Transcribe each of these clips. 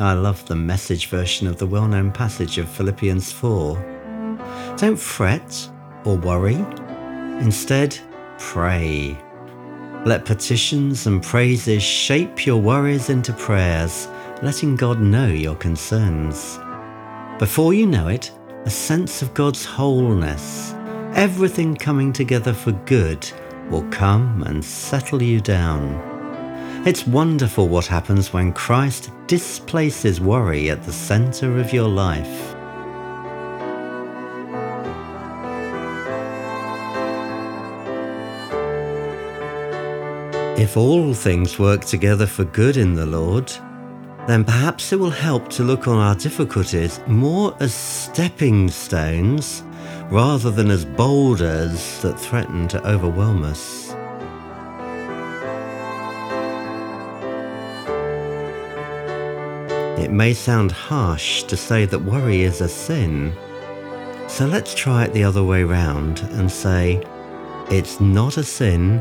I love the message version of the well known passage of Philippians 4. Don't fret or worry, instead, pray. Let petitions and praises shape your worries into prayers, letting God know your concerns. Before you know it, a sense of God's wholeness, everything coming together for good, will come and settle you down. It's wonderful what happens when Christ displaces worry at the centre of your life. If all things work together for good in the Lord, then perhaps it will help to look on our difficulties more as stepping stones rather than as boulders that threaten to overwhelm us. It may sound harsh to say that worry is a sin, so let's try it the other way round and say, it's not a sin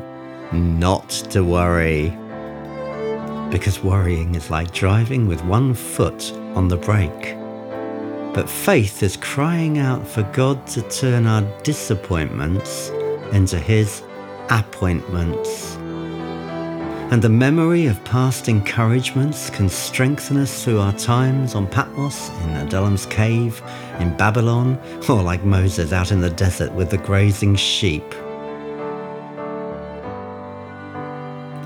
not to worry. Because worrying is like driving with one foot on the brake. But faith is crying out for God to turn our disappointments into His appointments. And the memory of past encouragements can strengthen us through our times on Patmos, in Adullam's cave, in Babylon, or like Moses out in the desert with the grazing sheep.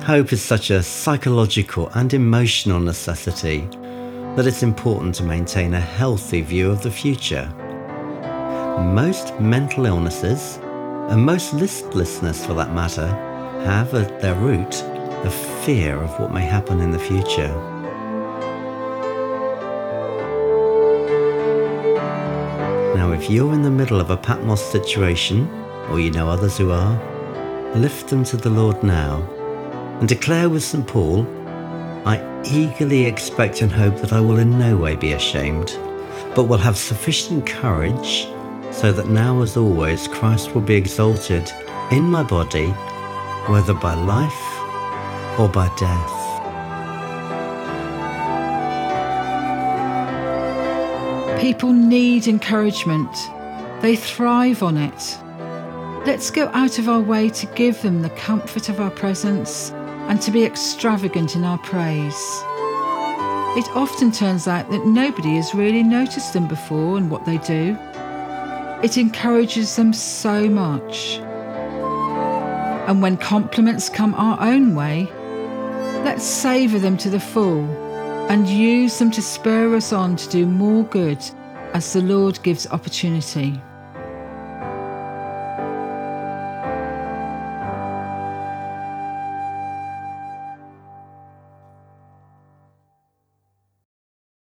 Hope is such a psychological and emotional necessity that it's important to maintain a healthy view of the future. Most mental illnesses, and most listlessness for that matter, have at their root the fear of what may happen in the future. Now, if you're in the middle of a Patmos situation, or you know others who are, lift them to the Lord now and declare with St. Paul, I eagerly expect and hope that I will in no way be ashamed, but will have sufficient courage so that now as always Christ will be exalted in my body, whether by life or by death. People need encouragement. They thrive on it. Let's go out of our way to give them the comfort of our presence and to be extravagant in our praise. It often turns out that nobody has really noticed them before and what they do. It encourages them so much. And when compliments come our own way, let's savour them to the full and use them to spur us on to do more good as the Lord gives opportunity.